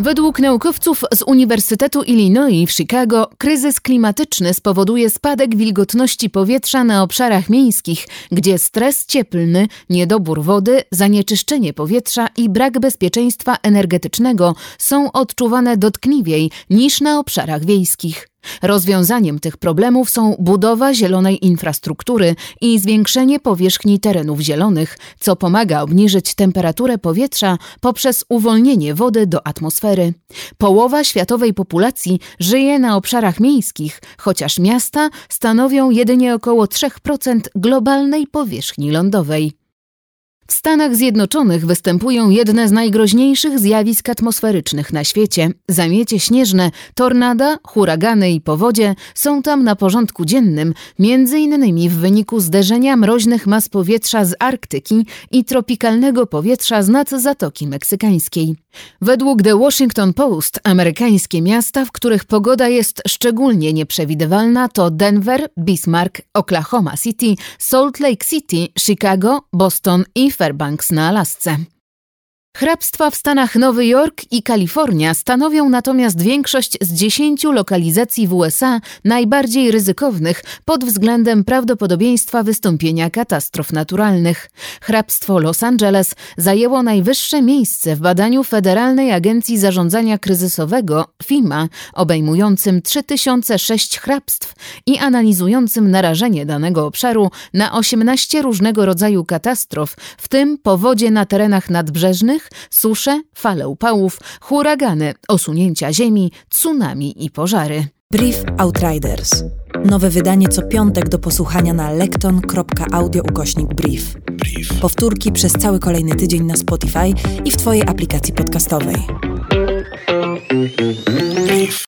Według naukowców z Uniwersytetu Illinois w Chicago kryzys klimatyczny spowoduje spadek wilgotności powietrza na obszarach miejskich, gdzie stres cieplny, niedobór wody, zanieczyszczenie powietrza i brak bezpieczeństwa energetycznego są odczuwane dotkliwiej niż na obszarach wiejskich. Rozwiązaniem tych problemów są budowa zielonej infrastruktury i zwiększenie powierzchni terenów zielonych, co pomaga obniżyć temperaturę powietrza poprzez uwolnienie wody do atmosfery. Połowa światowej populacji żyje na obszarach miejskich, chociaż miasta stanowią jedynie około 3% globalnej powierzchni lądowej. W Stanach Zjednoczonych występują jedne z najgroźniejszych zjawisk atmosferycznych na świecie. Zamiecie śnieżne, tornada, huragany i powodzie są tam na porządku dziennym, między innymi w wyniku zderzenia mroźnych mas powietrza z Arktyki i tropikalnego powietrza z nad Zatoki Meksykańskiej. Według The Washington Post amerykańskie miasta, w których pogoda jest szczególnie nieprzewidywalna to Denver, Bismarck, Oklahoma City, Salt Lake City, Chicago, Boston i Fairbanks na Alasce. Hrabstwa w Stanach Nowy Jork i Kalifornia stanowią natomiast większość z dziesięciu lokalizacji w USA najbardziej ryzykownych pod względem prawdopodobieństwa wystąpienia katastrof naturalnych. Hrabstwo Los Angeles zajęło najwyższe miejsce w badaniu Federalnej Agencji Zarządzania Kryzysowego FIMA, obejmującym 3006 hrabstw i analizującym narażenie danego obszaru na 18 różnego rodzaju katastrof, w tym powodzie na terenach nadbrzeżnych, susze, fale upałów, huragany, osunięcia ziemi, tsunami i pożary. Brief Outriders. Nowe wydanie co piątek do posłuchania na lekton.audio ukośnik brief. Brief. Powtórki przez cały kolejny tydzień na Spotify i w Twojej aplikacji podcastowej. Brief.